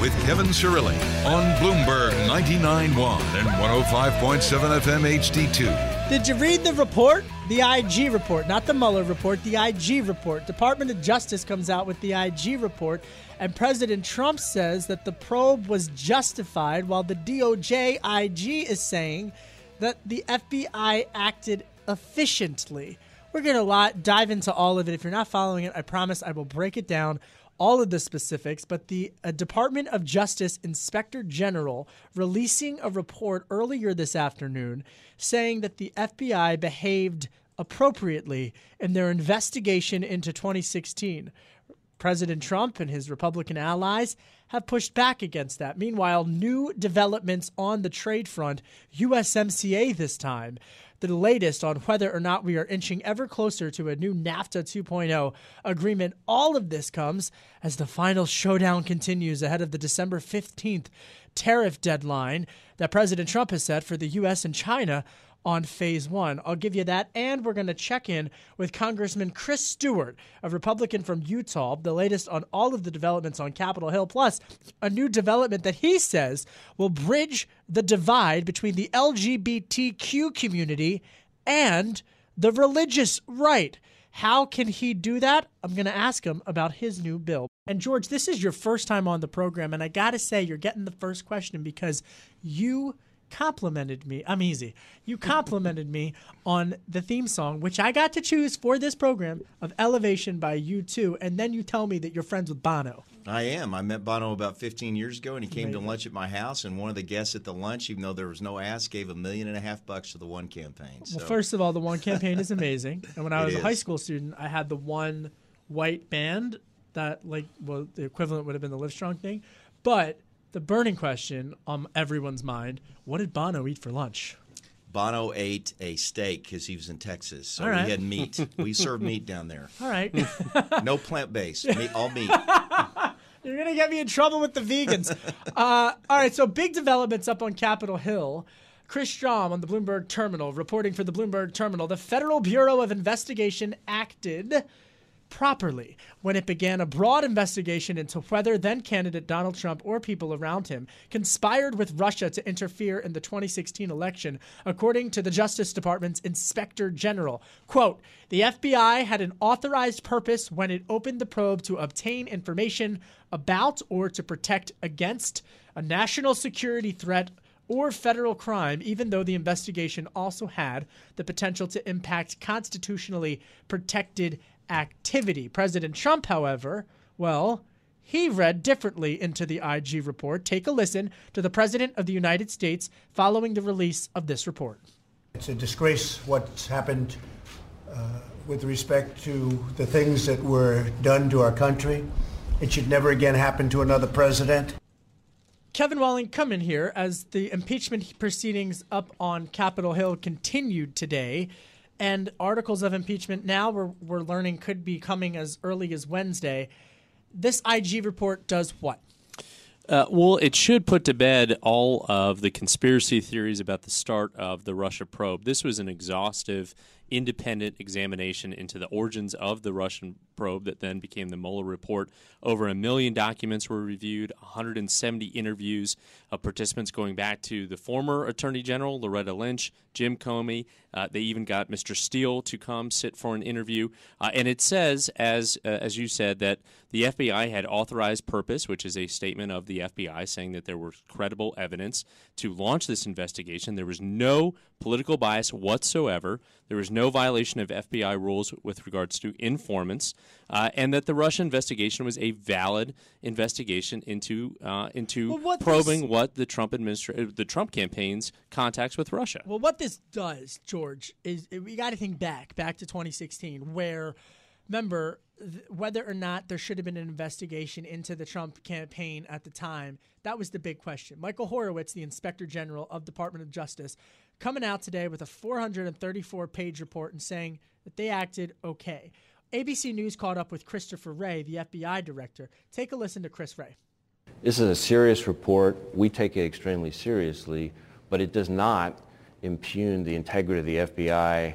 with Kevin Cirilli on Bloomberg 99.1 and 105.7 FM HD2. Did you read the report? The IG report, not the Mueller report, the IG report. Department of Justice comes out with the IG report, and President Trump says that the probe was justified, while the DOJ IG is saying that the FBI acted efficiently. We're going to dive into all of it. If you're not following it, I promise I will break it down all of the specifics, but the uh, Department of Justice Inspector General releasing a report earlier this afternoon saying that the FBI behaved appropriately in their investigation into 2016. President Trump and his Republican allies have pushed back against that. Meanwhile, new developments on the trade front, USMCA this time, the latest on whether or not we are inching ever closer to a new NAFTA 2.0 agreement. All of this comes as the final showdown continues ahead of the December 15th tariff deadline that President Trump has set for the U.S. and China on phase one. I'll give you that. And we're going to check in with Congressman Chris Stewart, a Republican from Utah, the latest on all of the developments on Capitol Hill, plus a new development that he says will bridge the divide between the LGBTQ community and the religious right. How can he do that? I'm going to ask him about his new bill. And George, this is your first time on the program, and I got to say, you're getting the first question because you complimented me. I'm easy. You complimented me on the theme song, which I got to choose for this program of Elevation by U2, and then you tell me that you're friends with Bono. I am. I met Bono about 15 years ago, and he came Amazing. to lunch at my house. And one of the guests at the lunch, even though there was no ask, gave a million and a half bucks to the One campaign. So. Well, first of all, the One campaign is amazing. And when I was a high school student, I had the one white band that, like, well, the equivalent would have been the Livestrong thing, but the burning question on everyone's mind what did Bono eat for lunch? Bono ate a steak because he was in Texas, so right. we had meat. we serve meat down there. All right. no plant based, meat, all meat. You're gonna get me in trouble with the vegans. uh, all right, so big developments up on Capitol Hill. Chris Strohm on the Bloomberg Terminal, reporting for the Bloomberg Terminal. The Federal Bureau of Investigation acted properly when it began a broad investigation into whether then candidate Donald Trump or people around him conspired with Russia to interfere in the 2016 election, according to the Justice Department's Inspector General. Quote The FBI had an authorized purpose when it opened the probe to obtain information about or to protect against a national security threat or federal crime, even though the investigation also had the potential to impact constitutionally protected activity. President Trump, however, well, he read differently into the IG report. Take a listen to the President of the United States following the release of this report. It's a disgrace what's happened uh, with respect to the things that were done to our country. It should never again happen to another president. Kevin Walling coming here as the impeachment proceedings up on Capitol Hill continued today and articles of impeachment now we're, we're learning could be coming as early as Wednesday. This IG report does what? Uh, well, it should put to bed all of the conspiracy theories about the start of the Russia probe. This was an exhaustive independent examination into the origins of the Russian probe that then became the Mueller report. Over a million documents were reviewed, 170 interviews of participants going back to the former Attorney General, Loretta Lynch, Jim Comey. Uh, they even got Mr. Steele to come sit for an interview. Uh, and it says, as, uh, as you said, that the FBI had authorized purpose, which is a statement of the FBI saying that there was credible evidence to launch this investigation. There was no political bias whatsoever. There was no violation of FBI rules with regards to informants, uh, and that the Russia investigation was a valid investigation into uh, into Well, what probing this- what the Trump administration, the Trump campaign's contacts with Russia. Well, what this does, George, is we got to think back, back to 2016, where, remember, th- whether or not there should have been an investigation into the Trump campaign at the time, that was the big question. Michael Horowitz, the Inspector General of Department of Justice, coming out today with a 434 page report and saying that they acted okay. ABC News caught up with Christopher Wray, the FBI director. Take a listen to Chris Wray. This is a serious report. We take it extremely seriously, but it does not impugn the integrity of the FBI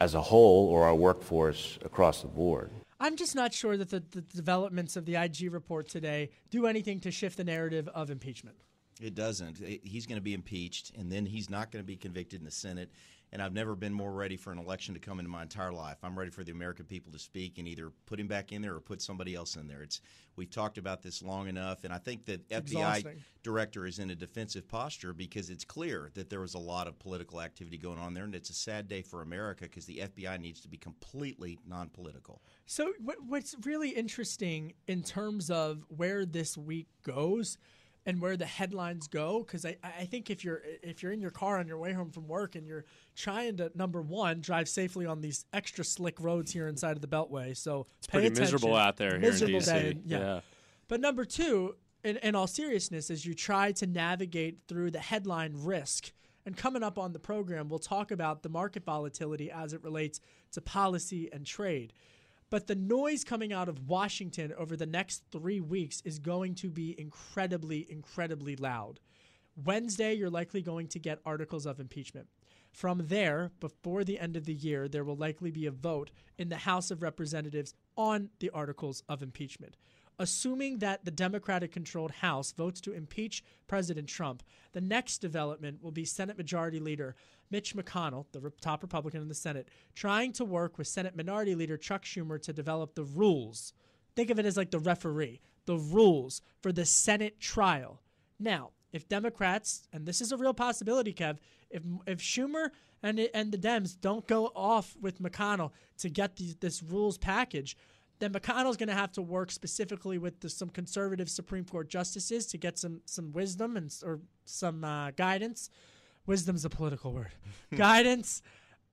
as a whole or our workforce across the board. I'm just not sure that the, the developments of the IG report today do anything to shift the narrative of impeachment. It doesn't. He's going to be impeached, and then he's not going to be convicted in the Senate. And I've never been more ready for an election to come into my entire life. I'm ready for the American people to speak and either put him back in there or put somebody else in there. It's we've talked about this long enough, and I think the FBI exhausting. director is in a defensive posture because it's clear that there was a lot of political activity going on there, and it's a sad day for America because the FBI needs to be completely non-political. So, what's really interesting in terms of where this week goes and where the headlines go, because I, I think if you're if you're in your car on your way home from work and you're trying to number one drive safely on these extra slick roads here inside of the Beltway, so it's pretty miserable out there here in Miserable DC. day, yeah. Yeah. But number two, in, in all seriousness, as you try to navigate through the headline risk, and coming up on the program, we'll talk about the market volatility as it relates to policy and trade. But the noise coming out of Washington over the next three weeks is going to be incredibly, incredibly loud. Wednesday, you're likely going to get articles of impeachment. From there, before the end of the year, there will likely be a vote in the House of Representatives on the articles of impeachment. Assuming that the Democratic controlled House votes to impeach President Trump, the next development will be Senate Majority Leader Mitch McConnell, the top Republican in the Senate, trying to work with Senate Minority Leader Chuck Schumer to develop the rules. Think of it as like the referee, the rules for the Senate trial. Now, if Democrats, and this is a real possibility, Kev, if if Schumer and and the Dems don't go off with McConnell to get this rules package, then McConnell's going to have to work specifically with the, some conservative Supreme Court justices to get some some wisdom and or some uh, guidance. Wisdom's a political word. guidance.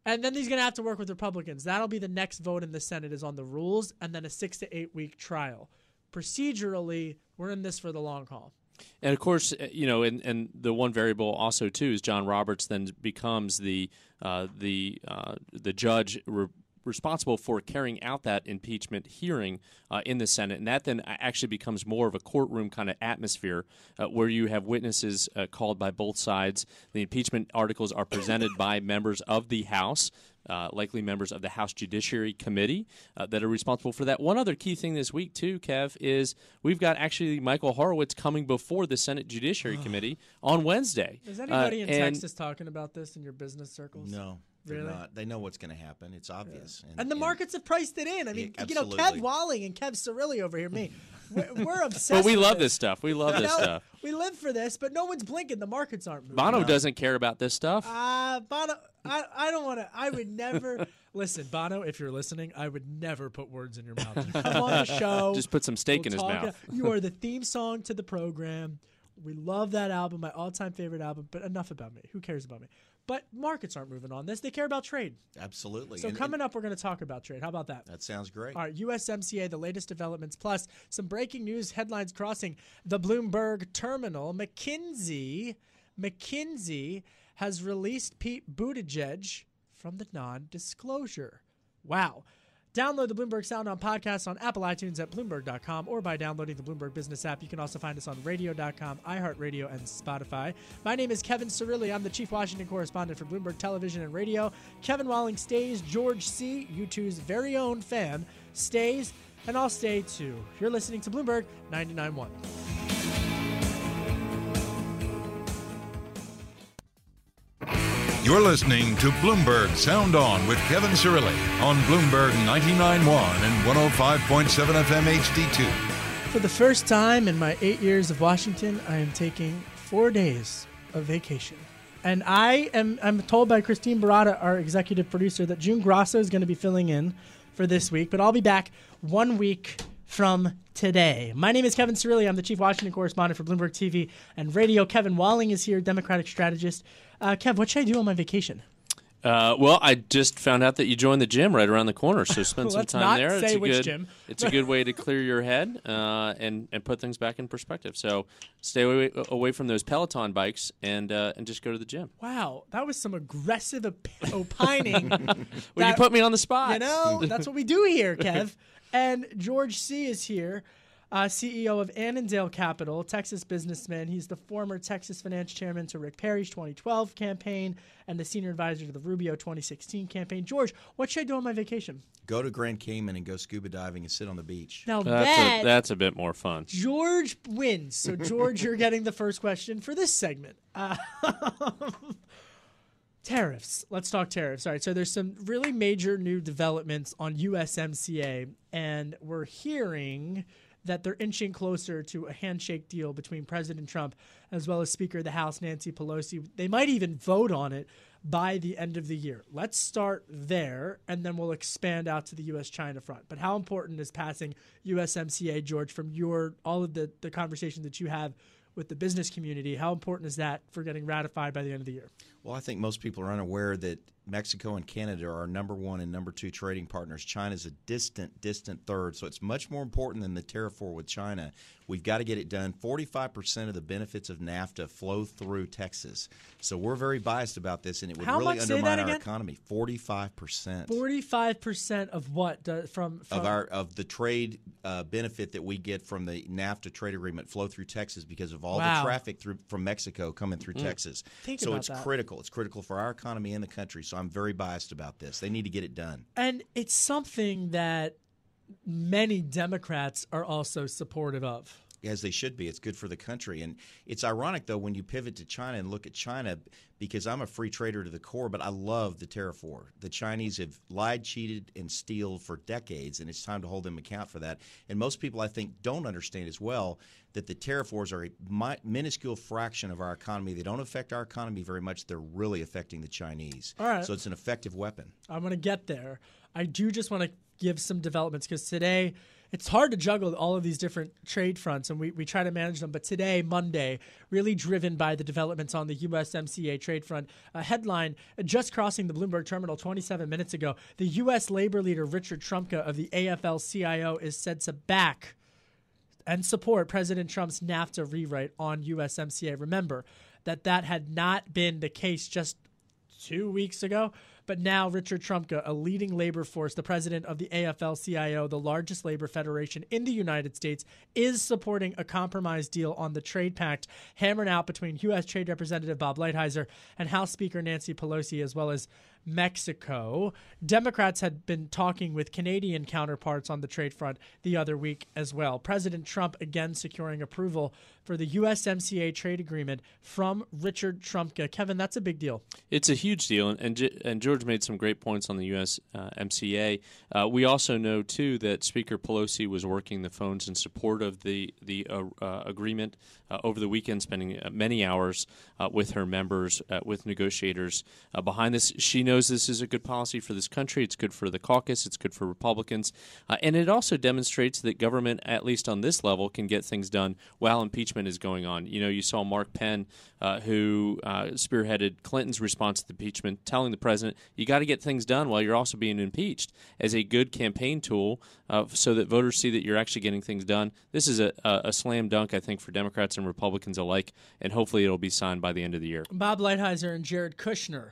And then he's going to have to work with Republicans. That'll be the next vote in the Senate is on the rules and then a 6 to 8 week trial. Procedurally, we're in this for the long haul. And of course, uh, you know, and, and the one variable also too is John Roberts then becomes the uh, the uh, the judge re- responsible for carrying out that impeachment hearing uh, in the Senate, and that then actually becomes more of a courtroom kind of atmosphere uh, where you have witnesses uh, called by both sides. The impeachment articles are presented by members of the House. Uh, likely members of the House Judiciary Committee uh, that are responsible for that. One other key thing this week, too, Kev, is we've got actually Michael Horowitz coming before the Senate Judiciary Committee on Wednesday. Is anybody Uh, in and- Texas talking about this in your business circles? No, they're Really? not. They know what's going to happen. It's obvious. And the markets have priced it in. I mean, Yeah, you know, Kev. Walling and Kev Cirilli over here, me, we're, we're obsessed. But we love this stuff. We love this stuff. We live for this, but no one's blinking. The markets aren't moving. Bono doesn't care about this stuff. Uh, Bono, I, I don't want to. I would never listen, Bono. If you're listening, I would never put words in your mouth. You come on the show. Just put some steak we'll in his mouth. You are the theme song to the program. We love that album, my all-time favorite album. But enough about me. Who cares about me? But markets aren't moving on this. They care about trade. Absolutely. So And- coming up, we're going to talk about trade. How about that? That sounds great. All right, USMCA, the latest developments, plus some breaking news headlines crossing the Bloomberg terminal. McKinsey, McKinsey has released Pete Buttigieg from the non-disclosure. Wow. Download the Bloomberg Sound on podcast on Apple iTunes at Bloomberg.com or by downloading the Bloomberg Business app. You can also find us on radio.com, iHeartRadio, and Spotify. My name is Kevin Cirilli. I'm the Chief Washington Correspondent for Bloomberg Television and Radio. Kevin Walling stays. George C., U2's very own fan, stays. And I'll stay too. You're listening to Bloomberg 99.1. You're listening to Bloomberg Sound On with Kevin Cirilli on Bloomberg 99.1 and 105.7 FM HD2. For the first time in my eight years of Washington, I am taking four days of vacation. And I am I'm told by Christine Barata, our executive producer, that June Grosso is going to be filling in for this week, but I'll be back one week from today. My name is Kevin Cirilli. I'm the chief Washington correspondent for Bloomberg TV and Radio. Kevin Walling is here, Democratic strategist. Uh, Kev, what should I do on my vacation? Uh, well, I just found out that you joined the gym right around the corner, so spend some time there. it's a which good, gym. it's a good way to clear your head uh, and and put things back in perspective. So stay away, away from those Peloton bikes and uh, and just go to the gym. Wow, that was some aggressive op- opining. Well, you put me on the spot. You know, that's what we do here, Kev. and George C. is here, uh, CEO of Annandale Capital, Texas businessman. He's the former Texas finance chairman to Rick Perry's 2012 campaign and the senior advisor to the Rubio 2016 campaign. George, what should I do on my vacation? Go to Grand Cayman and go scuba diving and sit on the beach. Now That's that a, that's a bit more fun. George wins. So, George, you're getting the first question for this segment. Uh, tariffs. Let's talk tariffs. All right. So, there's some really major new developments on USMCA, and we're hearing that they're inching closer to a handshake deal between President Trump as well as Speaker of the House Nancy Pelosi. They might even vote on it by the end of the year. Let's start there and then we'll expand out to the US China front. But how important is passing USMCA, George, from your all of the, the conversations that you have with the business community? How important is that for getting ratified by the end of the year? Well, I think most people are unaware that Mexico and Canada are our number one and number two trading partners. China's a distant, distant third, so it's much more important than the tariff war with China. We've got to get it done. 45% of the benefits of NAFTA flow through Texas. So we're very biased about this, and it would How really much? Undermine our economy. 45%. Forty-five percent of what uh, from, from of our of the trade uh, benefit that we get from the NAFTA trade agreement flow through Texas because of all Wow. the traffic through from Mexico coming through Texas. Think so it's that. critical. It's critical for our economy and the country. So I'm very biased about this. They need to get it done. And it's something that many Democrats are also supportive of. As they should be. It's good for the country. And it's ironic, though, when you pivot to China and look at China, because I'm a free trader to the core, but I love the tariff war. The Chinese have lied, cheated, and stealed for decades, and it's time to hold them account for that. And most people, I think, don't understand as well that the tariff wars are a mi- minuscule fraction of our economy. They don't affect our economy very much. They're really affecting the Chinese. All right. So it's an effective weapon. I'm going to get there. I do just want to give some developments because today it's hard to juggle all of these different trade fronts and we, we try to manage them. But today, Monday, really driven by the developments on the USMCA trade front, a headline just crossing the Bloomberg terminal 27 minutes ago the U.S. labor leader Richard Trumka of the AFL CIO is said to back and support President Trump's NAFTA rewrite on USMCA. Remember that that had not been the case just two weeks ago. But now Richard Trumka, a leading labor force, the president of the AFL-CIO, the largest labor federation in the United States, is supporting a compromise deal on the trade pact hammered out between U.S. Trade Representative Bob Lighthizer and House Speaker Nancy Pelosi, as well as Mexico. Democrats had been talking with Canadian counterparts on the trade front the other week as well. President Trump again securing approval for the USMCA trade agreement from Richard Trumka. Kevin, that's a big deal. It's a huge deal, and and, and George made some great points on the U.S. Uh. Uh, we also know too that Speaker Pelosi was working the phones in support of the the uh, uh, agreement uh, over the weekend, spending uh, many hours with her members, with negotiators behind this. She knows this is a good policy for this country. It's good for the caucus. It's good for Republicans, uh, and it also demonstrates that government, at least on this level, can get things done while impeachment is going on. You know, you saw Mark Penn, uh, who uh, spearheaded Clinton's response to the impeachment, telling the president, "You got to get things done while you're also being impeached," as a good campaign tool, uh, so that voters see that you're actually getting things done. This is a, a, a slam dunk, I think, for Democrats and Republicans alike, and hopefully it'll be signed by the end of the year. Bob Lighthizer and Jared Kushner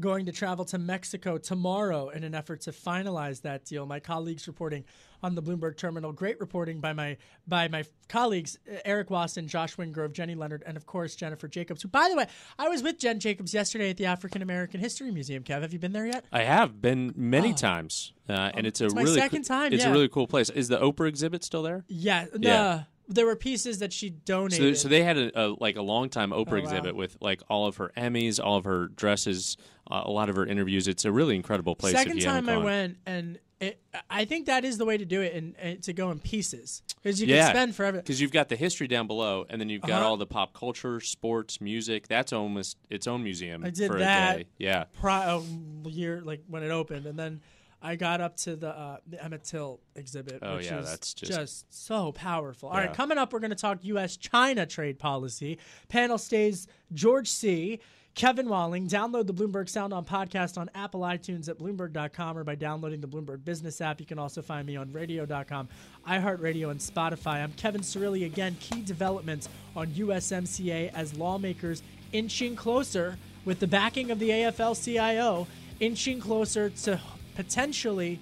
going to travel to Mexico tomorrow in an effort to finalize that deal. My colleagues reporting on the Bloomberg terminal. Great reporting by my by my colleagues Eric Wasson, Josh Wingrove, Jenny Leonard, and of course Jennifer Jacobs. Who, by the way, I was with Jen Jacobs yesterday at the African American History Museum. Kev, have you been there yet? I have been many times, uh, and it's a It's really second time, It's yeah. a really cool place. Is the Oprah exhibit still there? Yeah, no, Yeah. There were pieces that she donated. so they had a, a like a long time Oprah Oh, wow. exhibit with like all of her Emmys, all of her dresses, uh, a lot of her interviews. It's a really incredible place. Second time I went, and it, I think that is the way to do it, and, and to go in pieces because you yeah, can spend forever. because you've got the history down below, and then you've got Uh-huh. all the pop culture, sports, music. That's almost its own museum I did for that. a day. Yeah, pri- a year like when it opened, and then I got up to the uh, the Emmett Till exhibit. Oh, which yeah, is that's just- so powerful. All right, coming up, we're going to talk U.S. China trade policy. Panel stays George C. Kevin Walling. Download the Bloomberg Sound On podcast on Apple iTunes at Bloomberg.com or by downloading the Bloomberg Business app. You can also find me on radio.com, iHeartRadio, and Spotify. I'm Kevin Cirilli. Again, key developments on USMCA as lawmakers inching closer with the backing of the AFL CIO, inching closer to potentially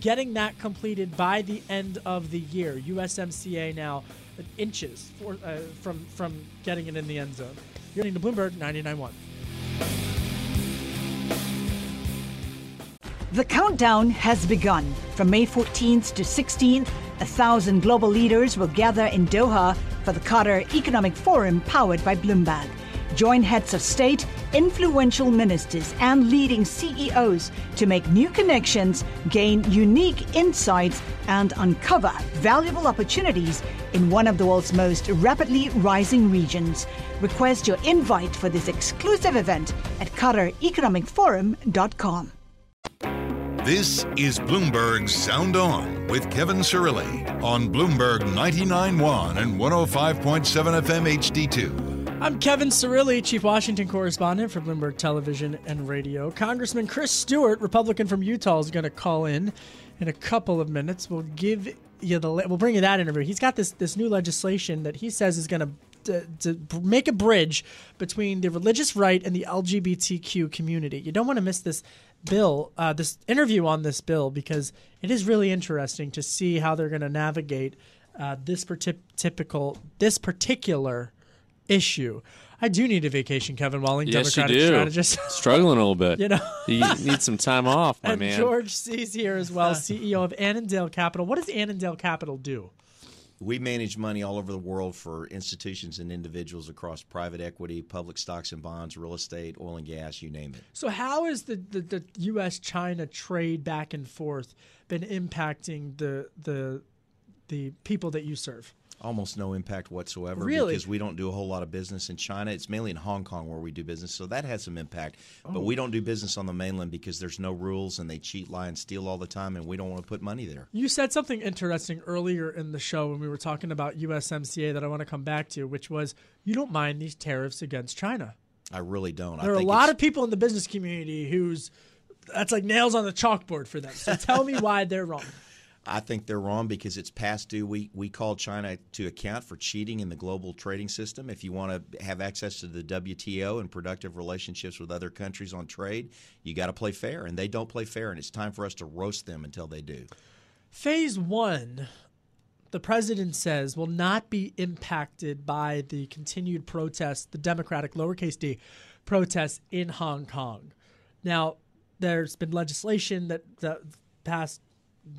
getting that completed by the end of the year. USMCA now inches for, uh, from from getting it in the end zone. You're listening to Bloomberg 99.1. The countdown has begun. From May 14th to 16th, a thousand global leaders will gather in Doha for the Qatar Economic Forum powered by Bloomberg. Join heads of state, influential ministers, and leading CEOs to make new connections, gain unique insights, and uncover valuable opportunities in one of the world's most rapidly rising regions. Request your invite for this exclusive event at QatarEconomicForum.com. This is Bloomberg Sound On with Kevin Cirilli on Bloomberg 99.1 and 105.7 FM HD2. I'm Kevin Cirilli, Chief Washington Correspondent for Bloomberg Television and Radio. Congressman Chris Stewart, Republican from Utah, is going to call in in a couple of minutes. We'll give you the we'll bring you that interview. He's got this this new legislation that he says is going to to, make a bridge between the religious right and the LGBTQ community. You don't want to miss this bill, uh, this interview on this bill, because it is really interesting to see how they're going to navigate uh, this typical, this particular issue. I do need a vacation, Kevin Walling, yes, Democratic you do. strategist. Struggling a little bit. You know. you need some time off, my and man. George C's here as well, CEO of Annandale Capital. What does Annandale Capital do? We manage money all over the world for institutions and individuals across private equity, public stocks and bonds, real estate, oil and gas, you name it. So, how has the, the, the U.S. China trade back and forth been impacting the the the people that you serve? Almost no impact whatsoever Really? because we don't do a whole lot of business in China. It's mainly in Hong Kong where we do business, so that has some impact. Oh. But we oh. don't do business on the mainland because there's no rules and they cheat, lie, and steal all the time, and we don't want to put money there. You said something interesting earlier in the show when we were talking about USMCA that I want to come back to, which was you don't mind these tariffs against China. I really don't. There I are a lot of people in the business community whose that's like nails on the chalkboard for them. So tell me why they're wrong. I think they're wrong because it's past due. We we call China to account for cheating in the global trading system. If you want to have access to the WTO and productive relationships with other countries on trade, you got to play fair, and they don't play fair, and it's time for us to roast them until they do. Phase one, the president says, will not be impacted by the continued protests, the Democratic lowercase d protests in Hong Kong. Now, there's been legislation that, that passed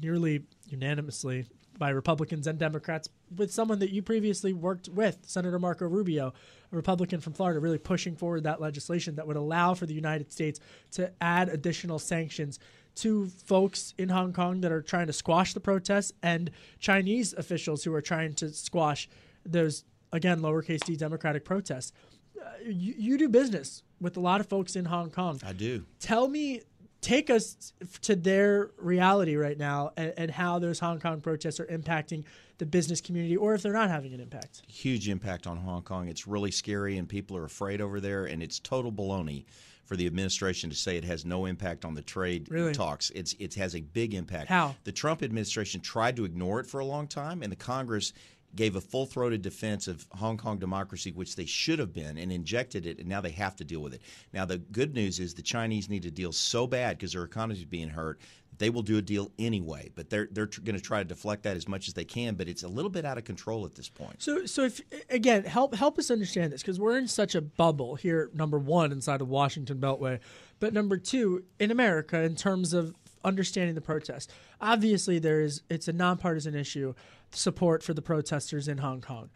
nearly unanimously by Republicans and Democrats with someone that you previously worked with, Senator Marco Rubio, a Republican from Florida, really pushing forward that legislation that would allow for the United States to add additional sanctions to folks in Hong Kong that are trying to squash the protests and Chinese officials who are trying to squash those, again, lowercase d Democratic protests. Uh, you, you do business with a lot of folks in Hong Kong. I do. Tell me, take us to their reality right now and, and how those Hong Kong protests are impacting the business community or if they're not having an impact. Huge impact on Hong Kong. It's really scary, and people are afraid over there, and it's total baloney for the administration to say it has no impact on the trade Really? talks. It's it has a big impact. How? The Trump administration tried to ignore it for a long time, and the Congress gave a full throated defense of Hong Kong democracy, which they should have been, and injected it, and now they have to deal with it. Now, the good news is the Chinese need to deal so bad because their economy is being hurt. They will do a deal anyway, but they're they're tr- going to try to deflect that as much as they can. But it's a little bit out of control at this point. So, so if again, help help us understand this because we're in such a bubble here. Number one, inside of Washington Beltway, but number two, in America, in terms of understanding the protest. Obviously, there is it's a nonpartisan issue, support for the protesters in Hong Kong.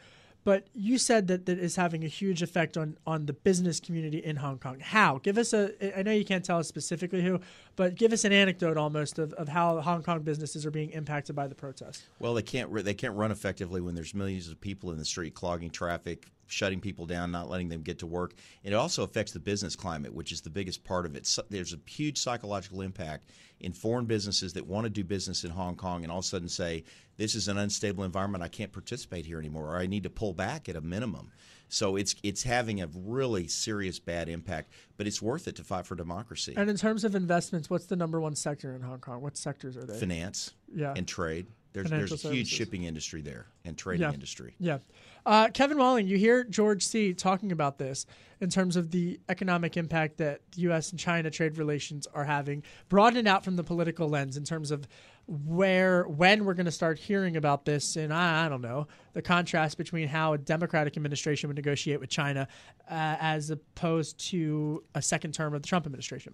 But you said that that is having a huge effect on on the business community in Hong Kong. How? Give us a. I know you can't tell us specifically who, but give us an anecdote almost of, of how Hong Kong businesses are being impacted by the protest. Well, they can't they can't run effectively when there's millions of people in the street clogging traffic, shutting people down, not letting them get to work. And it also affects the business climate, which is the biggest part of it. So there's a huge psychological impact in foreign businesses that want to do business in Hong Kong and all of a sudden say, this is an unstable environment, I can't participate here anymore, or I need to pull back at a minimum. So it's it's having a really serious bad impact, but it's worth it to fight for democracy. And in terms of investments, what's the number one sector in Hong Kong? What sectors are they? Finance, yeah, and trade. There's Financial there's a huge shipping industry there and trading Yeah. industry. Yeah. Uh, Kevin Walling, you hear George C. talking about this in terms of the economic impact that the U.S. and China trade relations are having, broaden it out from the political lens in terms of where, when we're going to start hearing about this. And I, I don't know, the contrast between how a Democratic administration would negotiate with China uh, as opposed to a second term of the Trump administration.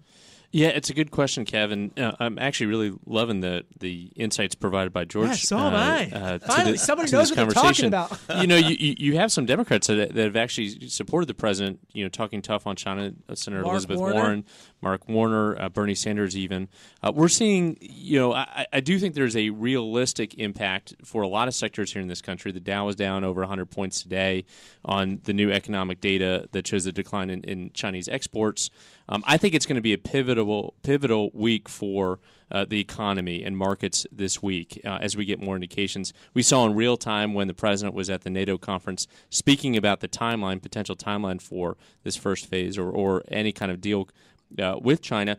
Yeah, it's a good question, Kevin. Uh, I'm actually really loving the the insights provided by George. Yeah, so am uh, I. uh, Finally, the- somebody knows what they're talking about. you know, you, you you have some Democrats that, that have actually supported the president. You know, talking tough on China. Uh, Senator Mark Elizabeth Warner. Warren, Mark Warner, uh, Bernie Sanders, even. Uh, we're seeing. You know, I, I do think there's a realistic impact for a lot of sectors here in this country. The Dow is down over 100 points today on the new economic data that shows a decline in, in Chinese exports. Um, I think it's going to be a pivotal pivotal week for uh, the economy and markets this week uh, as we get more indications. We saw in real time when the president was at the NATO conference speaking about the timeline, potential timeline for this first phase or, or any kind of deal. Uh, with China,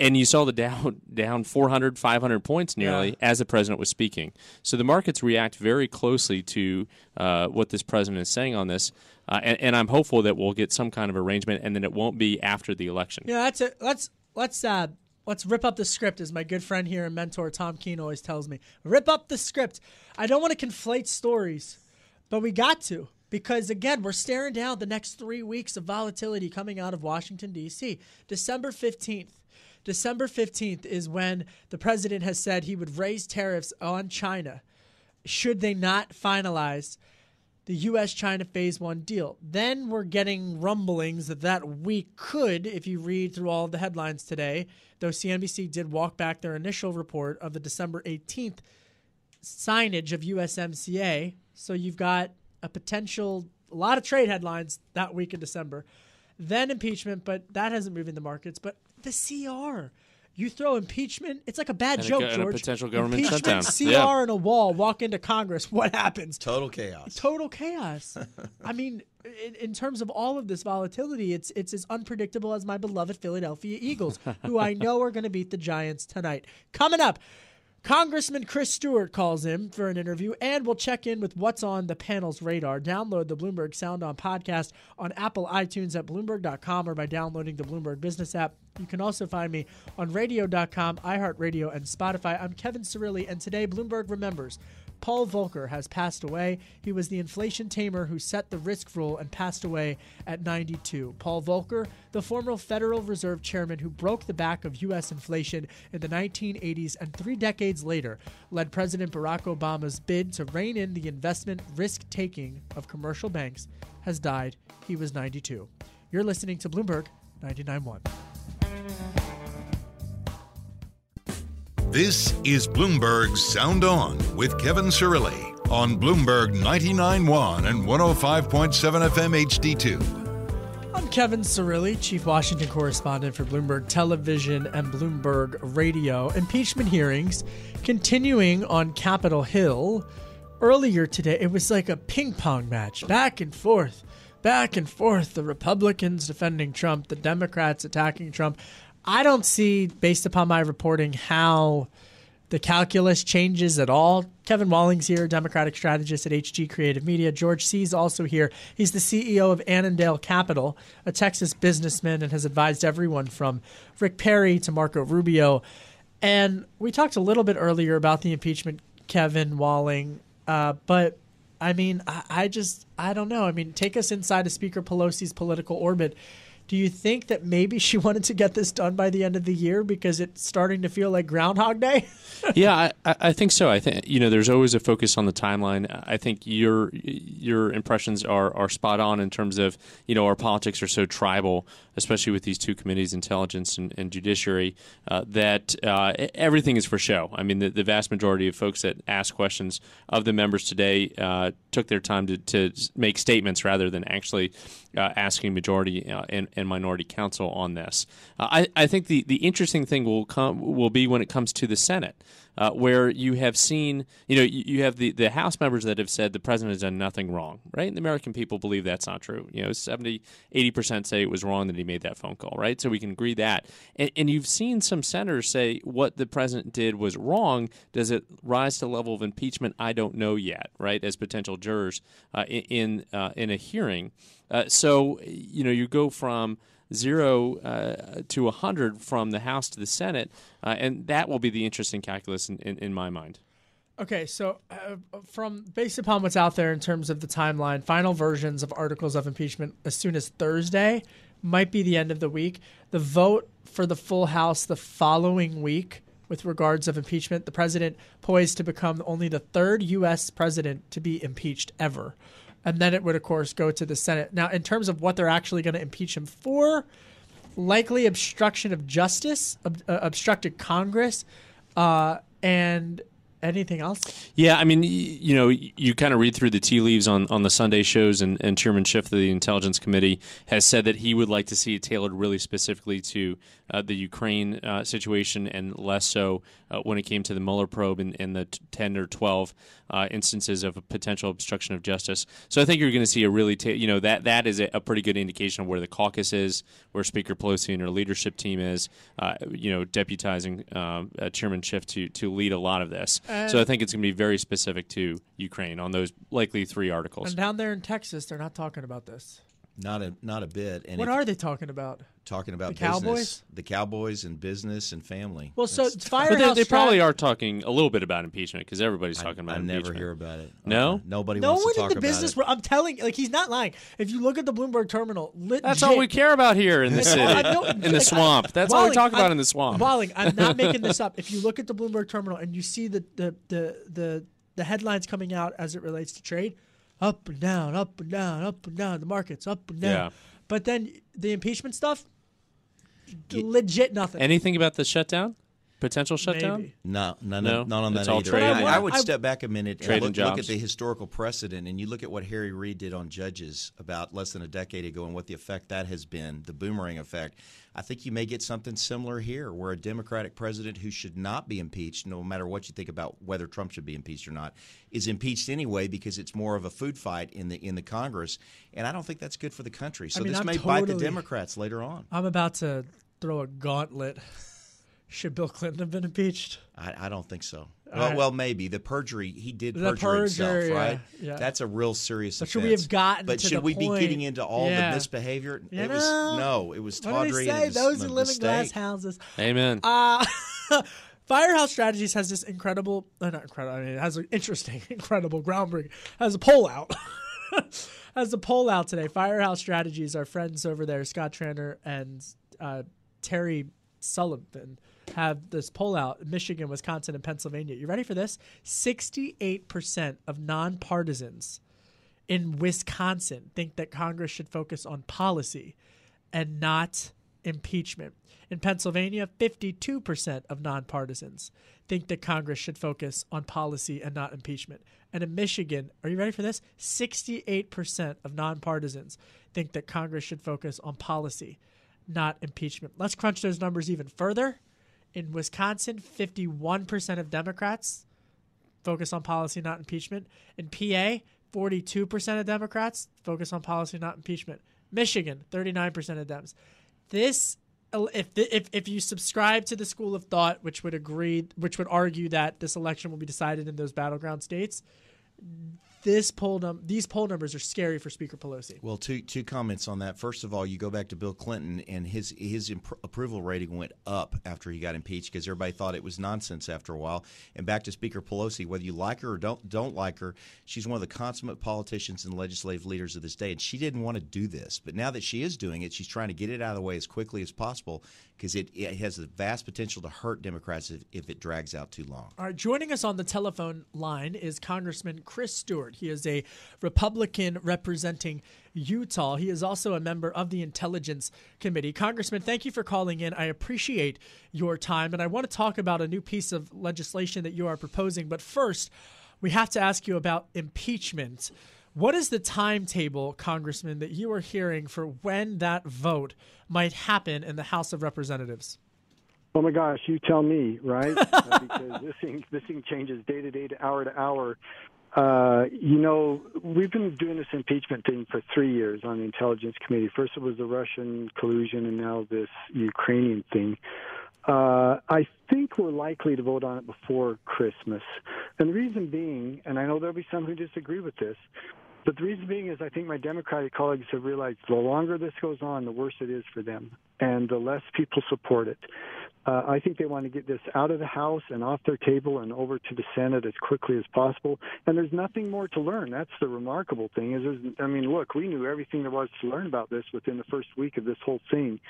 and you saw the down down 400, 500 points nearly Yeah. as the president was speaking. So the markets react very closely to uh, what this president is saying on this, uh, and, and I'm hopeful that we'll get some kind of arrangement, and then it won't be after the election. Yeah, that's it. Let's let's uh let's rip up the script, as my good friend here and mentor Tom Keene always tells me. Rip up the script. I don't want to conflate stories, but we got to because again, we're staring down the next three weeks of volatility coming out of Washington D.C. December fifteenth. December 15th is when the president has said he would raise tariffs on China should they not finalize the U.S. China Phase 1 deal. Then we're getting rumblings that that we could, if you read through all of the headlines today, though CNBC did walk back their initial report of the December 18th signage of USMCA. So you've got a potential, a lot of trade headlines that week in December. Then impeachment, but that hasn't moved in the markets. But the CR. You throw impeachment, it's like a bad And joke, go- and a George. potential government impeachment, shutdown. CR Yeah. and a wall, walk into Congress. What happens? Total chaos. Total chaos. I mean, in, in terms of all of this volatility, it's it's as unpredictable as my beloved Philadelphia Eagles, who I know are going to beat the Giants tonight. Coming up, Congressman Chris Stewart calls in for an interview, and we'll check in with what's on the panel's radar. Download the Bloomberg Sound On podcast on Apple iTunes at Bloomberg.com or by downloading the Bloomberg Business app. You can also find me on radio.com, iHeartRadio, and Spotify. I'm Kevin Cirilli, and today Bloomberg remembers Paul Volcker has passed away. He was the inflation tamer who set the risk rule and passed away at 92. Paul Volcker, the former Federal Reserve chairman who broke the back of U.S. inflation in the 1980s and three decades later led President Barack Obama's bid to rein in the investment risk taking of commercial banks, has died. He was 92. You're listening to Bloomberg 99.1. This is Bloomberg Sound On with Kevin Cirilli on Bloomberg 99.1 and 105.7 FM HD2. I'm Kevin Cirilli, Chief Washington Correspondent for Bloomberg Television and Bloomberg Radio. Impeachment hearings continuing on Capitol Hill. Earlier today, it was like a ping pong match, back and forth, back and forth. The Republicans defending Trump, the Democrats attacking Trump. I don't see, based upon my reporting, how the calculus changes at all. Kevin Walling's here, Democratic strategist at HG Creative Media. George C. is also here. He's the CEO of Annandale Capital, a Texas businessman, and has advised everyone from Rick Perry to Marco Rubio. And we talked a little bit earlier about the impeachment, Kevin Walling, uh, but I mean, I, I just, I don't know. I mean, take us inside of Speaker Pelosi's political orbit. Do you think that maybe she wanted to get this done by the end of the year because it's starting to feel like Groundhog Day? yeah, I, I, think so. I think you know, there's always a focus on the timeline. I think your your impressions are are spot on in terms of you know our politics are so tribal, especially with these two committees, intelligence and, and judiciary, uh, that uh, everything is for show. I mean, the, the, vast majority of folks that ask questions of the members today uh, took their time to, to make statements rather than actually uh, asking majority uh, and, and, minority counsel on this. Uh, I, I think the, the interesting thing will come will be when it comes to the Senate. Uh, where you have seen, you know, you, you, have the, the House members that have said the president has done nothing wrong, right? And the American people believe that's not true. You know, 70, 80% say it was wrong that he made that phone call, right? So we can agree that. And, and you've seen some senators say what the president did was wrong. Does it rise to level of impeachment? I don't know yet, right? As potential jurors uh, in, uh, in a hearing. Uh, so, you know, you go from zero uh, to 100 from the House to the Senate, uh, and that will be the interesting calculus in, in, in my mind. Okay, so uh, from based upon what's out there in terms of the timeline, final versions of articles of impeachment as soon as Thursday might be the end of the week. The vote for the full House the following week with regards of impeachment. The president poised to become only the third U.S. president to be impeached ever and then it would, of course, go to the Senate. Now, in terms of what they're actually going to impeach him for, likely obstruction of justice, ob- uh, obstructed Congress, uh, and anything else? Yeah, I mean, you know, you kind of read through the tea leaves on, on the Sunday shows, and, and Chairman Schiff of the Intelligence Committee has said that he would like to see it tailored really specifically to uh, the Ukraine uh, situation and less so uh, when it came to the Mueller probe and, and the t- 10 or 12 uh, instances of potential obstruction of justice. So I think you're going to see a really, ta- you know, that that is a, a, pretty good indication of where the caucus is, where Speaker Pelosi and her leadership team is, uh, you know, deputizing um, uh, Chairman Schiff to, to lead a lot of this. So I think it's going to be very specific to Ukraine on those likely three articles. And down there in Texas, they're not talking about this. Not a not a bit. And what are they talking about? Talking about the business, Cowboys, the Cowboys, and business and family. Well, so Firehouse. They, they, probably are talking a little bit about impeachment because everybody's talking about. Impeachment. I impeachment. never hear about it. No, uh, nobody. No wants one to talk in the business. It. I'm telling, like he's not lying. If you look at the Bloomberg terminal, legit, that's all we care about here in the city, in the swamp. That's Walling, all we talk about I'm, in the swamp. Walling, I'm not making this up. If you look at the Bloomberg terminal and you see the the the the, the headlines coming out as it relates to trade, up and down, up and down, up and down. The markets up and down. Yeah. But then the impeachment stuff, legit nothing. Anything about the shutdown? Potential shutdown? Maybe. No, no, no, not on it's that all either. trade. I, I, I would I, step back a minute and look, look, at the historical precedent, and you look at what Harry Reid did on judges about less than a decade ago, and what the effect that has been, the boomerang effect. I think you may get something similar here, where a Democratic president who should not be impeached, no matter what you think about whether Trump should be impeached or not, is impeached anyway because it's more of a food fight in the in the Congress, and I don't think that's good for the country. So I mean, this I'm may totally, bite the Democrats later on. I'm about to throw a gauntlet. Should Bill Clinton have been impeached? I, I don't think so. Well, right. well, maybe the perjury he did the perjure himself, right? Yeah. That's a real serious. But offense. should we have gotten? But should we point? be getting into all yeah. the misbehavior? You it know, was no. It was tawdry. What do they say? Was Those who live in glass houses. Amen. Uh, Firehouse Strategies has this incredible, uh, not incredible. I mean, it has an interesting, incredible, groundbreaking. Has a poll out. has a poll out today. Firehouse Strategies, our friends over there, Scott Tranter and uh, Terry Sullivan have this poll out Michigan, Wisconsin, and Pennsylvania. You ready for this? 68% of nonpartisans in Wisconsin think that Congress should focus on policy and not impeachment. In Pennsylvania, 52% of nonpartisans think that Congress should focus on policy and not impeachment. And in Michigan, are you ready for this? 68% of nonpartisans think that Congress should focus on policy, not impeachment. Let's crunch those numbers even further. In Wisconsin, 51% of Democrats focus on policy, not impeachment. In PA, 42% of Democrats focus on policy, not impeachment. Michigan, 39% of Dems. This if if if you subscribe to the school of thought, which would agree, which would argue that this election will be decided in those battleground states, this poll num- these poll numbers are scary for Speaker Pelosi. Well, two two comments on that. First of all, you go back to Bill Clinton, and his his imp- approval rating went up after he got impeached because everybody thought it was nonsense after a while. And back to Speaker Pelosi, whether you like her or don't don't like her, she's one of the consummate politicians and legislative leaders of this day, and she didn't want to do this, but now that she is doing it, she's trying to get it out of the way as quickly as possible because it, it has a vast potential to hurt Democrats if, if it drags out too long. All right, joining us on the telephone line is Congressman Chris Stewart. He is a Republican representing Utah. He is also a member of the Intelligence Committee. Congressman, thank you for calling in. I appreciate your time, and I want to talk about a new piece of legislation that you are proposing. But first, we have to ask you about impeachment. What is the timetable, Congressman, that you are hearing for when that vote might happen in the House of Representatives? Oh my gosh, you tell me, right? uh, because this thing this thing changes day to day to hour to hour. Uh, you know, we've been doing this impeachment thing for three years on the Intelligence Committee. First, it was the Russian collusion, and now this Ukrainian thing. Uh, I think we're likely to vote on it before Christmas. And the reason being, and I know there'll be some who disagree with this, but the reason being is I think my Democratic colleagues have realized the longer this goes on, the worse it is for them, and the less people support it. Uh, I think they want to get this out of the House and off their table and over to the Senate as quickly as possible. And there's nothing more to learn. That's the remarkable thing. Is I mean, look, we knew everything there was to learn about this within the first week of this whole thing.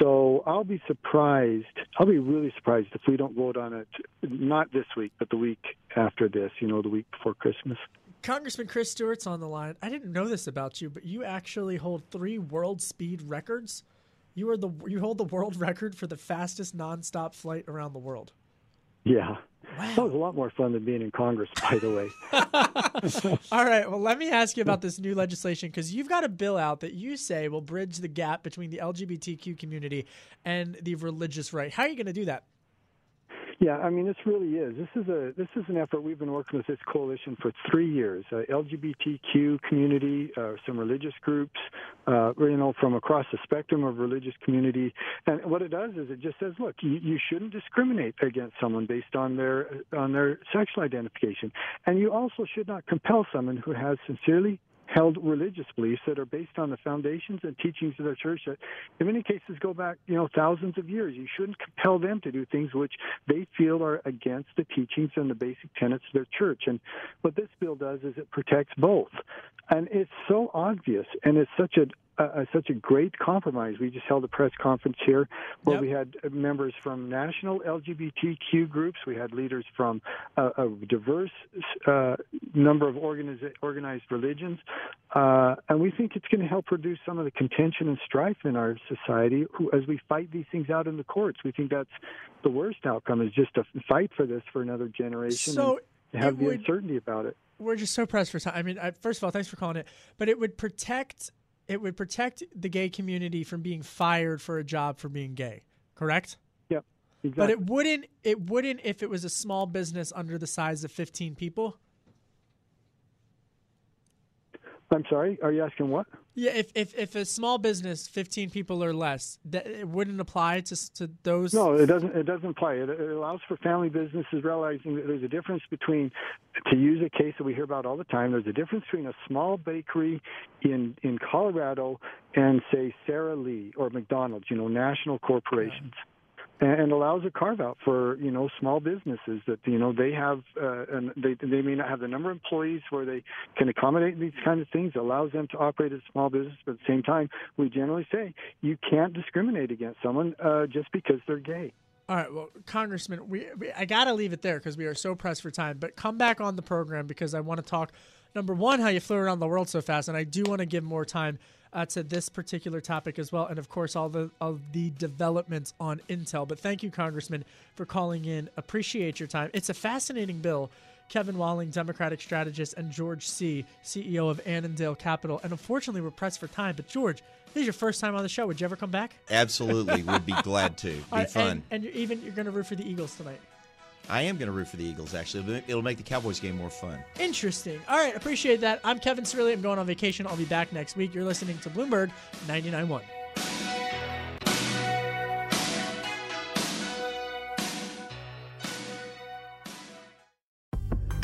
So I'll be surprised. I'll be really surprised if we don't vote on it not this week, but the week after this. You know, the week before Christmas. Congressman Chris Stewart's on the line. I didn't know this about you, but you actually hold three world speed records. You are the you hold the world record for the fastest nonstop flight around the world. Yeah. Wow. That was a lot more fun than being in Congress, by the way. All right. Well, let me ask you about this new legislation because you've got a bill out that you say will bridge the gap between the LGBTQ community and the religious right. How are you going to do that? Yeah, I mean, this really is. This is a this is an effort we've been working with this coalition for three years. Uh, LGBTQ community, uh, some religious groups, uh, you know, from across the spectrum of religious community. And what it does is it just says, look, you, you shouldn't discriminate against someone based on their on their sexual identification, and you also should not compel someone who has sincerely held religious beliefs that are based on the foundations and teachings of their church that in many cases go back, you know, thousands of years. You shouldn't compel them to do things which they feel are against the teachings and the basic tenets of their church. And what this bill does is it protects both. And it's so obvious and it's such a uh, such a great compromise. We just held a press conference here where yep. we had members from national LGBTQ groups. We had leaders from uh, a diverse uh, number of organiz- organized religions. Uh, and we think it's going to help reduce some of the contention and strife in our society who, as we fight these things out in the courts. We think that's the worst outcome is just to fight for this for another generation so and have the would, uncertainty about it. We're just so pressed for time. I mean, I, first of all, thanks for calling it. But it would protect it would protect the gay community from being fired for a job for being gay. Correct? Yep. Exactly. But it wouldn't. It wouldn't if it was a small business under the size of fifteen people. I'm sorry. Are you asking what? Yeah, if, if, if a small business, fifteen people or less, that it wouldn't apply to to those. No, it doesn't. It doesn't apply. It, it allows for family businesses realizing that there's a difference between, to use a case that we hear about all the time. There's a difference between a small bakery in in Colorado and say Sara Lee or McDonald's. You know, national corporations. Yeah and allows a carve out for you know small businesses that you know they have uh, and they they may not have the number of employees where they can accommodate these kind of things allows them to operate as a small business but at the same time we generally say you can't discriminate against someone uh, just because they're gay all right, well, Congressman, we, we I got to leave it there because we are so pressed for time. But come back on the program because I want to talk number one how you flew around the world so fast, and I do want to give more time uh, to this particular topic as well, and of course all the of the developments on Intel. But thank you, Congressman, for calling in. Appreciate your time. It's a fascinating bill. Kevin Walling, Democratic strategist, and George C., CEO of Annandale Capital. And unfortunately, we're pressed for time. But George, this is your first time on the show. Would you ever come back? Absolutely, would be glad to. Be right, fun. And, and you're even you're going to root for the Eagles tonight. I am going to root for the Eagles, actually. It'll make the Cowboys game more fun. Interesting. All right, appreciate that. I'm Kevin Cirilli. I'm going on vacation. I'll be back next week. You're listening to Bloomberg 99.1.